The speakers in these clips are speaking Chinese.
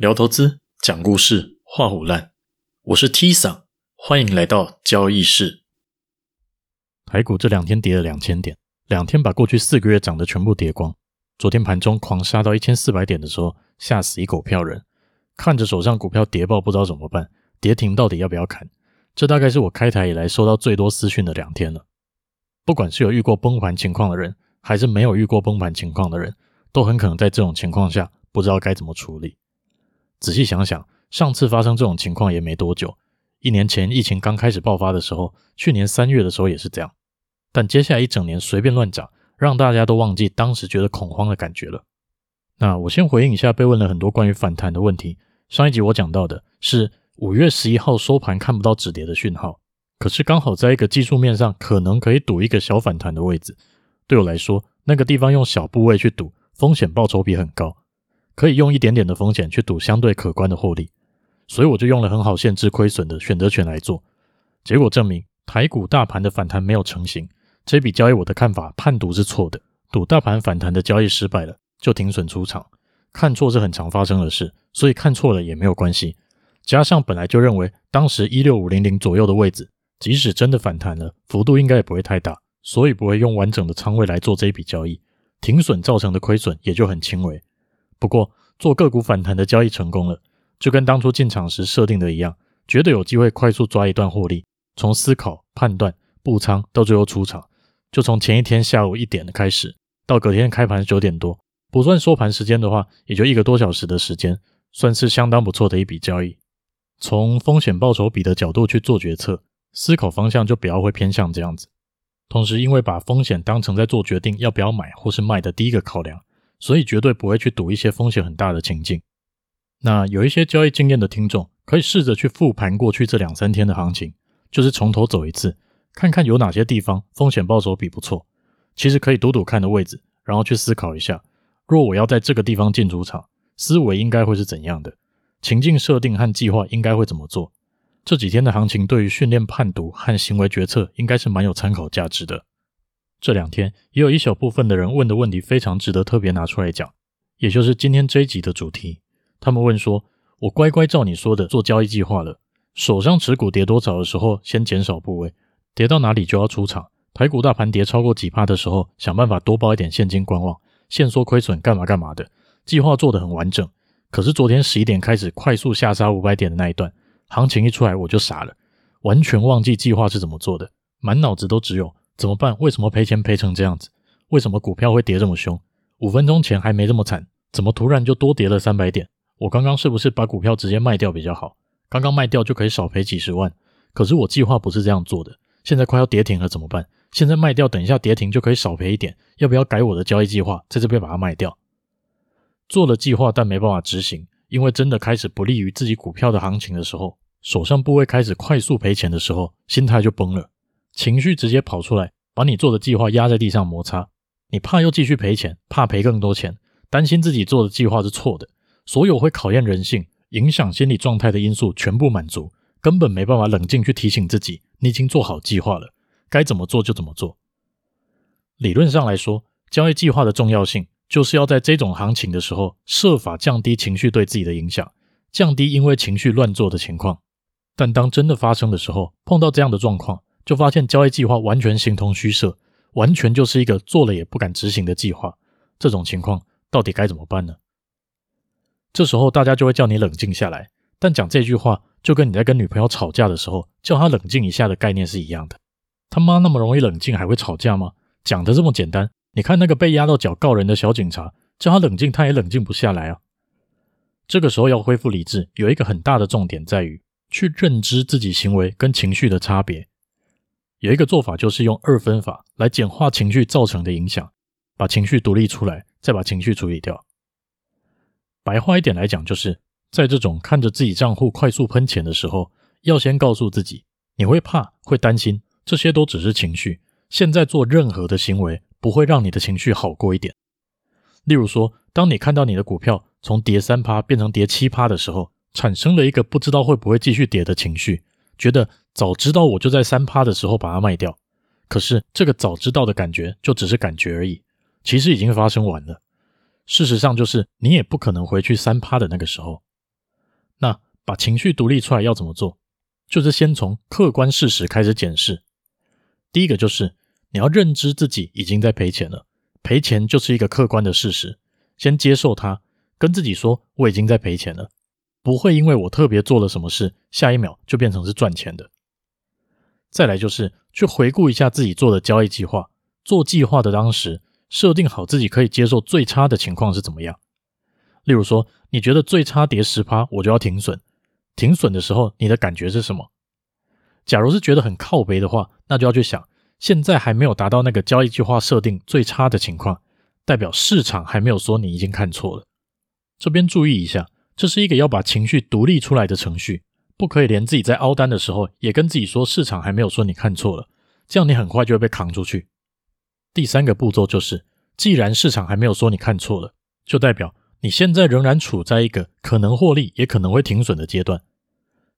聊投资，讲故事，画虎烂。我是 T 桑，欢迎来到交易室。台股这两天跌了两千点，两天把过去四个月涨的全部跌光。昨天盘中狂杀到一千四百点的时候，吓死一狗票人。看着手上股票跌爆，不知道怎么办，跌停到底要不要砍？这大概是我开台以来收到最多私讯的两天了。不管是有遇过崩盘情况的人，还是没有遇过崩盘情况的人，都很可能在这种情况下不知道该怎么处理。仔细想想，上次发生这种情况也没多久。一年前疫情刚开始爆发的时候，去年三月的时候也是这样。但接下来一整年随便乱涨，让大家都忘记当时觉得恐慌的感觉了。那我先回应一下被问了很多关于反弹的问题。上一集我讲到的是五月十一号收盘看不到止跌的讯号，可是刚好在一个技术面上可能可以赌一个小反弹的位置。对我来说，那个地方用小部位去赌，风险报酬比很高。可以用一点点的风险去赌相对可观的获利，所以我就用了很好限制亏损的选择权来做。结果证明台股大盘的反弹没有成型，这笔交易我的看法判读是错的，赌大盘反弹的交易失败了就停损出场。看错是很常发生的事，所以看错了也没有关系。加上本来就认为当时一六五零零左右的位置，即使真的反弹了，幅度应该也不会太大，所以不会用完整的仓位来做这一笔交易，停损造成的亏损也就很轻微。不过，做个股反弹的交易成功了，就跟当初进场时设定的一样，觉得有机会快速抓一段获利。从思考、判断、布仓到最后出场，就从前一天下午一点开始，到隔天开盘九点多，不算收盘时间的话，也就一个多小时的时间，算是相当不错的一笔交易。从风险报酬比的角度去做决策，思考方向就比较会偏向这样子。同时，因为把风险当成在做决定要不要买或是卖的第一个考量。所以绝对不会去赌一些风险很大的情境。那有一些交易经验的听众，可以试着去复盘过去这两三天的行情，就是从头走一次，看看有哪些地方风险报酬比不错，其实可以赌赌看的位置，然后去思考一下，若我要在这个地方进出场，思维应该会是怎样的，情境设定和计划应该会怎么做。这几天的行情对于训练判读和行为决策，应该是蛮有参考价值的。这两天也有一小部分的人问的问题非常值得特别拿出来讲，也就是今天这一集的主题。他们问说：“我乖乖照你说的做交易计划了，手上持股跌多少的时候先减少部位，跌到哪里就要出场。台股大盘跌超过几趴的时候，想办法多抱一点现金观望，限缩亏损干嘛干嘛的。计划做得很完整，可是昨天十一点开始快速下杀五百点的那一段，行情一出来我就傻了，完全忘记计划是怎么做的，满脑子都只有。”怎么办？为什么赔钱赔成这样子？为什么股票会跌这么凶？五分钟前还没这么惨，怎么突然就多跌了三百点？我刚刚是不是把股票直接卖掉比较好？刚刚卖掉就可以少赔几十万。可是我计划不是这样做的。现在快要跌停了怎么办？现在卖掉，等一下跌停就可以少赔一点。要不要改我的交易计划，在这边把它卖掉？做了计划，但没办法执行，因为真的开始不利于自己股票的行情的时候，手上部位开始快速赔钱的时候，心态就崩了。情绪直接跑出来，把你做的计划压在地上摩擦。你怕又继续赔钱，怕赔更多钱，担心自己做的计划是错的。所有会考验人性、影响心理状态的因素全部满足，根本没办法冷静去提醒自己，你已经做好计划了，该怎么做就怎么做。理论上来说，交易计划的重要性就是要在这种行情的时候，设法降低情绪对自己的影响，降低因为情绪乱做的情况。但当真的发生的时候，碰到这样的状况，就发现交易计划完全形同虚设，完全就是一个做了也不敢执行的计划。这种情况到底该怎么办呢？这时候大家就会叫你冷静下来，但讲这句话就跟你在跟女朋友吵架的时候叫她冷静一下的概念是一样的。他妈那么容易冷静还会吵架吗？讲得这么简单，你看那个被压到脚告人的小警察，叫他冷静他也冷静不下来啊。这个时候要恢复理智，有一个很大的重点在于去认知自己行为跟情绪的差别。有一个做法，就是用二分法来简化情绪造成的影响，把情绪独立出来，再把情绪处理掉。白话一点来讲，就是在这种看着自己账户快速喷钱的时候，要先告诉自己，你会怕、会担心，这些都只是情绪。现在做任何的行为，不会让你的情绪好过一点。例如说，当你看到你的股票从跌三趴变成跌七趴的时候，产生了一个不知道会不会继续跌的情绪。觉得早知道我就在三趴的时候把它卖掉，可是这个早知道的感觉就只是感觉而已，其实已经发生完了。事实上就是你也不可能回去三趴的那个时候，那把情绪独立出来要怎么做？就是先从客观事实开始检视。第一个就是你要认知自己已经在赔钱了，赔钱就是一个客观的事实，先接受它，跟自己说我已经在赔钱了，不会因为我特别做了什么事，下一秒就变成是赚钱的。再来就是去回顾一下自己做的交易计划，做计划的当时设定好自己可以接受最差的情况是怎么样。例如说，你觉得最差跌十趴，我就要停损。停损的时候，你的感觉是什么？假如是觉得很靠北的话，那就要去想，现在还没有达到那个交易计划设定最差的情况，代表市场还没有说你已经看错了。这边注意一下，这是一个要把情绪独立出来的程序，不可以连自己在凹单的时候也跟自己说市场还没有说你看错了，这样你很快就会被扛出去。第三个步骤就是，既然市场还没有说你看错了，就代表。你现在仍然处在一个可能获利也可能会停损的阶段，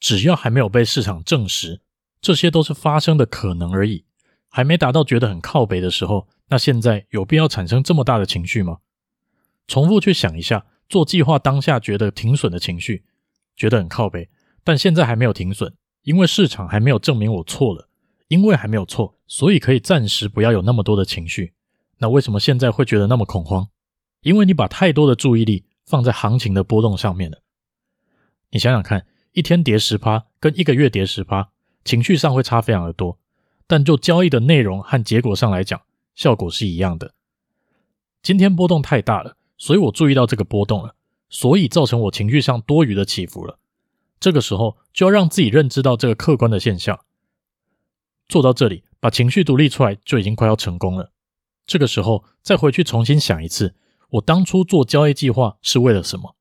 只要还没有被市场证实，这些都是发生的可能而已，还没达到觉得很靠北的时候，那现在有必要产生这么大的情绪吗？重复去想一下，做计划当下觉得停损的情绪，觉得很靠北，但现在还没有停损，因为市场还没有证明我错了，因为还没有错，所以可以暂时不要有那么多的情绪。那为什么现在会觉得那么恐慌？因为你把太多的注意力放在行情的波动上面了。你想想看，一天跌十趴跟一个月跌十趴，情绪上会差非常的多，但就交易的内容和结果上来讲，效果是一样的。今天波动太大了，所以我注意到这个波动了，所以造成我情绪上多余的起伏了。这个时候就要让自己认知到这个客观的现象。做到这里，把情绪独立出来就已经快要成功了。这个时候再回去重新想一次。我当初做交易计划是为了什么？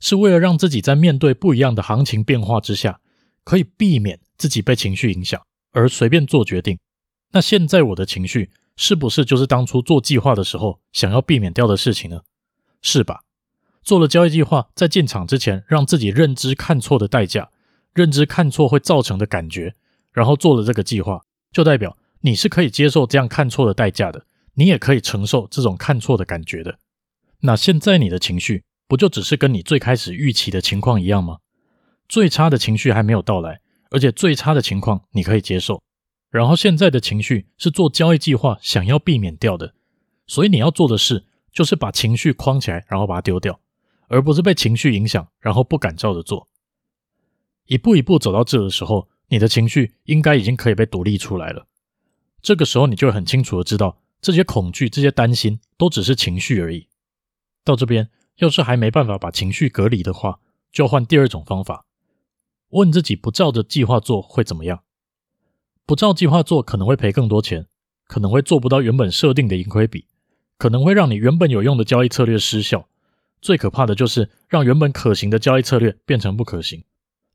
是为了让自己在面对不一样的行情变化之下，可以避免自己被情绪影响而随便做决定。那现在我的情绪是不是就是当初做计划的时候想要避免掉的事情呢？是吧？做了交易计划，在进场之前，让自己认知看错的代价，认知看错会造成的感觉，然后做了这个计划，就代表你是可以接受这样看错的代价的。你也可以承受这种看错的感觉的。那现在你的情绪不就只是跟你最开始预期的情况一样吗？最差的情绪还没有到来，而且最差的情况你可以接受。然后现在的情绪是做交易计划想要避免掉的，所以你要做的事就是把情绪框起来，然后把它丢掉，而不是被情绪影响，然后不敢照着做。一步一步走到这的时候，你的情绪应该已经可以被独立出来了。这个时候你就很清楚的知道。这些恐惧、这些担心都只是情绪而已。到这边，要是还没办法把情绪隔离的话，就换第二种方法。问自己：不照着计划做会怎么样？不照计划做可能会赔更多钱，可能会做不到原本设定的盈亏比，可能会让你原本有用的交易策略失效。最可怕的就是让原本可行的交易策略变成不可行。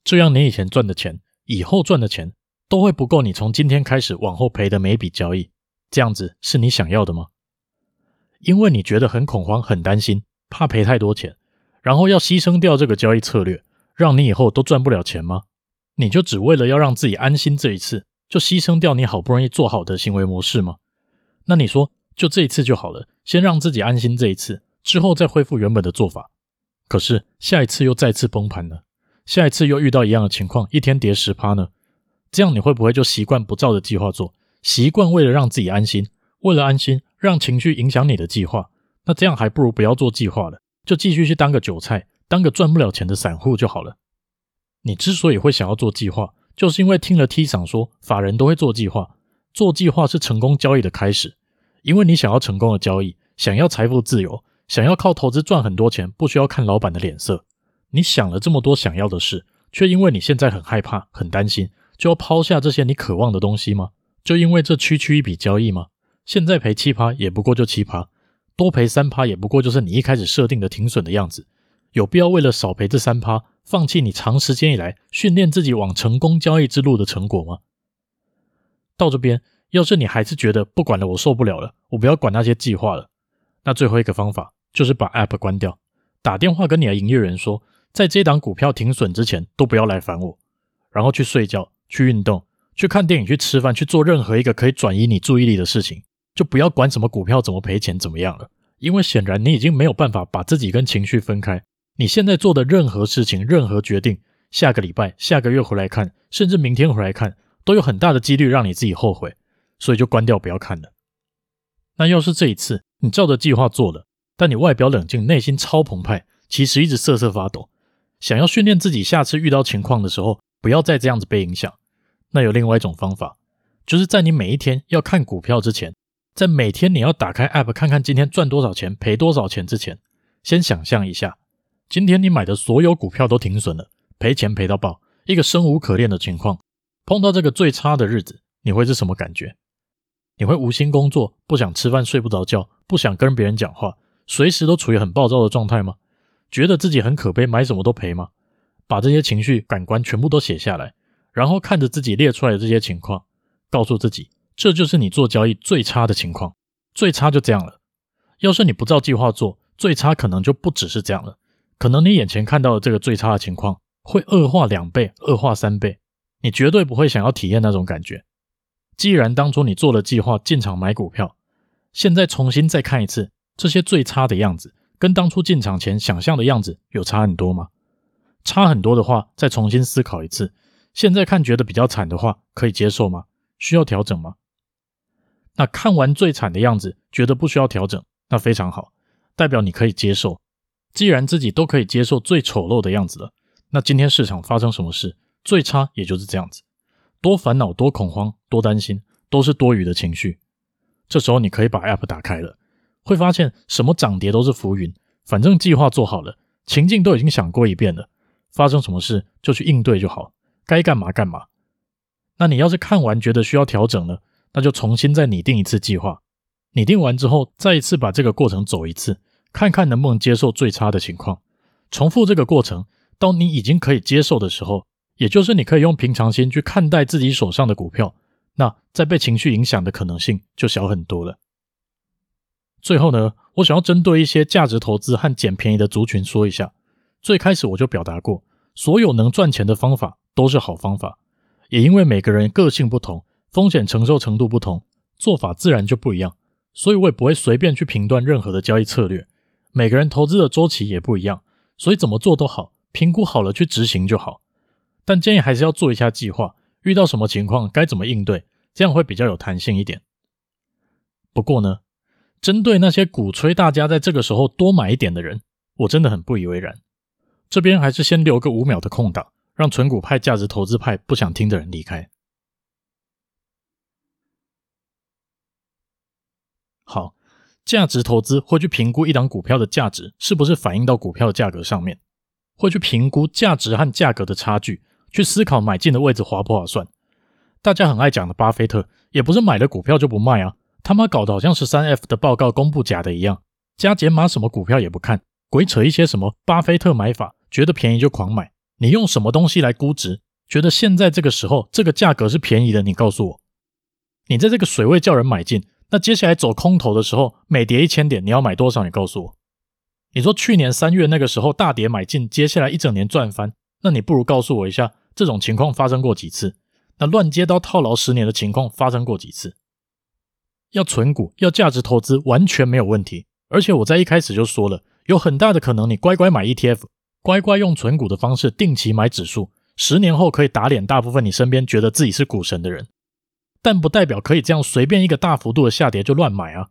这样你以前赚的钱，以后赚的钱都会不够你从今天开始往后赔的每笔交易。这样子是你想要的吗？因为你觉得很恐慌、很担心，怕赔太多钱，然后要牺牲掉这个交易策略，让你以后都赚不了钱吗？你就只为了要让自己安心这一次，就牺牲掉你好不容易做好的行为模式吗？那你说，就这一次就好了，先让自己安心这一次，之后再恢复原本的做法。可是下一次又再次崩盘了，下一次又遇到一样的情况，一天跌十趴呢？这样你会不会就习惯不照着计划做？习惯为了让自己安心，为了安心让情绪影响你的计划，那这样还不如不要做计划了，就继续去当个韭菜，当个赚不了钱的散户就好了。你之所以会想要做计划，就是因为听了 T 桑说法人都会做计划，做计划是成功交易的开始。因为你想要成功的交易，想要财富自由，想要靠投资赚很多钱，不需要看老板的脸色。你想了这么多想要的事，却因为你现在很害怕、很担心，就要抛下这些你渴望的东西吗？就因为这区区一笔交易吗？现在赔七趴也不过就七趴，多赔三趴也不过就是你一开始设定的停损的样子，有必要为了少赔这三趴，放弃你长时间以来训练自己往成功交易之路的成果吗？到这边，要是你还是觉得不管了，我受不了了，我不要管那些计划了，那最后一个方法就是把 App 关掉，打电话跟你的营业员说，在这档股票停损之前都不要来烦我，然后去睡觉，去运动。去看电影、去吃饭、去做任何一个可以转移你注意力的事情，就不要管什么股票怎么赔钱怎么样了，因为显然你已经没有办法把自己跟情绪分开。你现在做的任何事情、任何决定，下个礼拜、下个月回来看，甚至明天回来看，都有很大的几率让你自己后悔，所以就关掉不要看了。那要是这一次你照着计划做了，但你外表冷静，内心超澎湃，其实一直瑟瑟发抖，想要训练自己下次遇到情况的时候，不要再这样子被影响。那有另外一种方法，就是在你每一天要看股票之前，在每天你要打开 App 看看今天赚多少钱、赔多少钱之前，先想象一下。今天你买的所有股票都停损了，赔钱赔到爆，一个生无可恋的情况。碰到这个最差的日子，你会是什么感觉？你会无心工作，不想吃饭，睡不着觉，不想跟别人讲话，随时都处于很暴躁的状态吗？觉得自己很可悲，买什么都赔吗？把这些情绪感官全部都写下来，然后看着自己列出来的这些情况，告诉自己，这就是你做交易最差的情况，最差就这样了。要是你不照计划做，最差可能就不只是这样了。可能你眼前看到的这个最差的情况会恶化两倍、恶化三倍，你绝对不会想要体验那种感觉。既然当初你做了计划进场买股票，现在重新再看一次这些最差的样子，跟当初进场前想象的样子有差很多吗？差很多的话，再重新思考一次。现在看觉得比较惨的话，可以接受吗？需要调整吗？那看完最惨的样子，觉得不需要调整，那非常好，代表你可以接受。既然自己都可以接受最丑陋的样子了，那今天市场发生什么事，最差也就是这样子。多烦恼、多恐慌、多担心，都是多余的情绪。这时候你可以把 App 打开了，会发现什么涨跌都是浮云。反正计划做好了，情境都已经想过一遍了，发生什么事就去应对就好，该干嘛干嘛。那你要是看完觉得需要调整呢，那就重新再拟定一次计划。拟定完之后，再一次把这个过程走一次。看看能不能接受最差的情况，重复这个过程，到你已经可以接受的时候，也就是你可以用平常心去看待自己手上的股票，那在被情绪影响的可能性就小很多了。最后呢，我想要针对一些价值投资和捡便宜的族群说一下。最开始我就表达过，所有能赚钱的方法都是好方法，也因为每个人个性不同，风险承受程度不同，做法自然就不一样，所以我也不会随便去评断任何的交易策略。每个人投资的周期也不一样，所以怎么做都好，评估好了去执行就好。但建议还是要做一下计划，遇到什么情况该怎么应对，这样会比较有弹性一点。不过呢，针对那些鼓吹大家在这个时候多买一点的人，我真的很不以为然。这边还是先留个五秒的空档，让存股派、价值投资派不想听的人离开。好。价值投资会去评估一档股票的价值是不是反映到股票的价格上面，会去评估价值和价格的差距，去思考买进的位置划不划算。大家很爱讲的巴菲特，也不是买了股票就不卖啊，他妈搞得好像十三 F 的报告公布假的一样，加减码什么股票也不看，鬼扯一些什么巴菲特买法，觉得便宜就狂买。你用什么东西来估值？觉得现在这个时候这个价格是便宜的？你告诉我，你在这个水位叫人买进。那接下来走空头的时候，每跌一千点，你要买多少？你告诉我。你说去年三月那个时候大跌买进，接下来一整年赚翻，那你不如告诉我一下，这种情况发生过几次？那乱接刀套牢十年的情况发生过几次？要存股，要价值投资，完全没有问题。而且我在一开始就说了，有很大的可能，你乖乖买 ETF，乖乖用存股的方式定期买指数，十年后可以打脸大部分你身边觉得自己是股神的人。但不代表可以这样随便一个大幅度的下跌就乱买啊！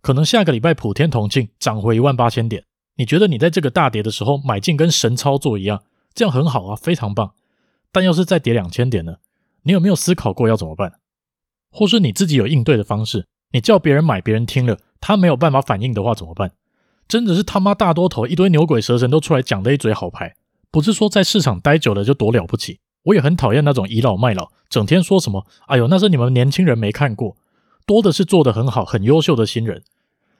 可能下个礼拜普天同庆涨回一万八千点，你觉得你在这个大跌的时候买进跟神操作一样，这样很好啊，非常棒。但要是再跌两千点呢？你有没有思考过要怎么办？或是你自己有应对的方式？你叫别人买，别人听了他没有办法反应的话怎么办？真的是他妈大多头一堆牛鬼蛇神都出来讲的一嘴好牌，不是说在市场待久了就多了不起。我也很讨厌那种倚老卖老，整天说什么“哎呦，那是你们年轻人没看过”，多的是做得很好、很优秀的新人。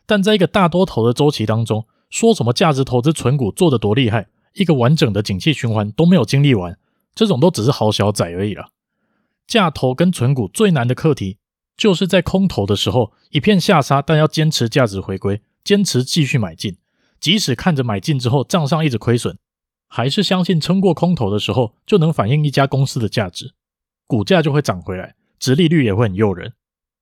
但在一个大多头的周期当中，说什么价值投资、存股做得多厉害，一个完整的景气循环都没有经历完，这种都只是好小仔而已了。价投跟存股最难的课题，就是在空头的时候一片下杀，但要坚持价值回归，坚持继续买进，即使看着买进之后账上一直亏损。还是相信撑过空头的时候，就能反映一家公司的价值，股价就会涨回来，殖利率也会很诱人。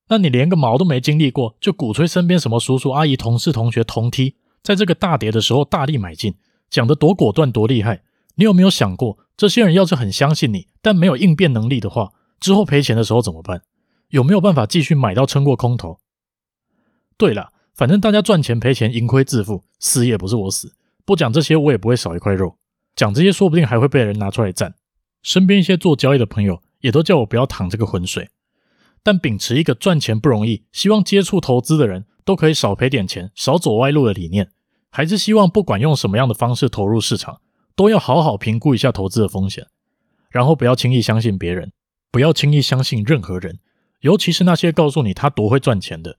那你连个毛都没经历过，就鼓吹身边什么叔叔阿姨、同事同学同梯，在这个大跌的时候大力买进，讲得多果断多厉害。你有没有想过，这些人要是很相信你，但没有应变能力的话，之后赔钱的时候怎么办？有没有办法继续买到撑过空头？对了，反正大家赚钱赔钱，盈亏自负，死也不是我死。不讲这些，我也不会少一块肉。讲这些，说不定还会被人拿出来赞。身边一些做交易的朋友也都叫我不要淌这个浑水。但秉持一个赚钱不容易，希望接触投资的人都可以少赔点钱、少走歪路的理念，还是希望不管用什么样的方式投入市场，都要好好评估一下投资的风险，然后不要轻易相信别人，不要轻易相信任何人，尤其是那些告诉你他多会赚钱的。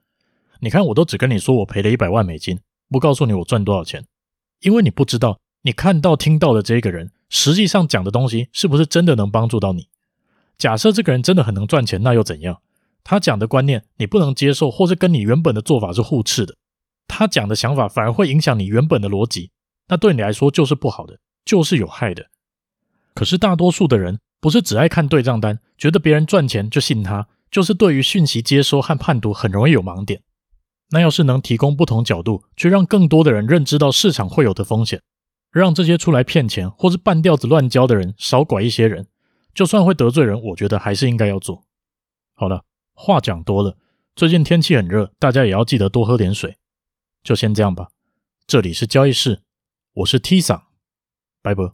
你看，我都只跟你说我赔了一百万美金，不告诉你我赚多少钱，因为你不知道你看到听到的这个人实际上讲的东西是不是真的能帮助到你。假设这个人真的很能赚钱，那又怎样？他讲的观念你不能接受，或是跟你原本的做法是互斥的，他讲的想法反而会影响你原本的逻辑，那对你来说就是不好的，就是有害的。可是大多数的人不是只爱看对账单，觉得别人赚钱就信他，就是对于讯息接收和判读很容易有盲点。那要是能提供不同角度，去让更多的人认知到市场会有的风险，让这些出来骗钱或是半吊子乱交的人少拐一些人，就算会得罪人，我觉得还是应该要做。好了。话讲多了，最近天气很热，大家也要记得多喝点水。就先这样吧。这里是交易室，我是 T 桑，拜拜。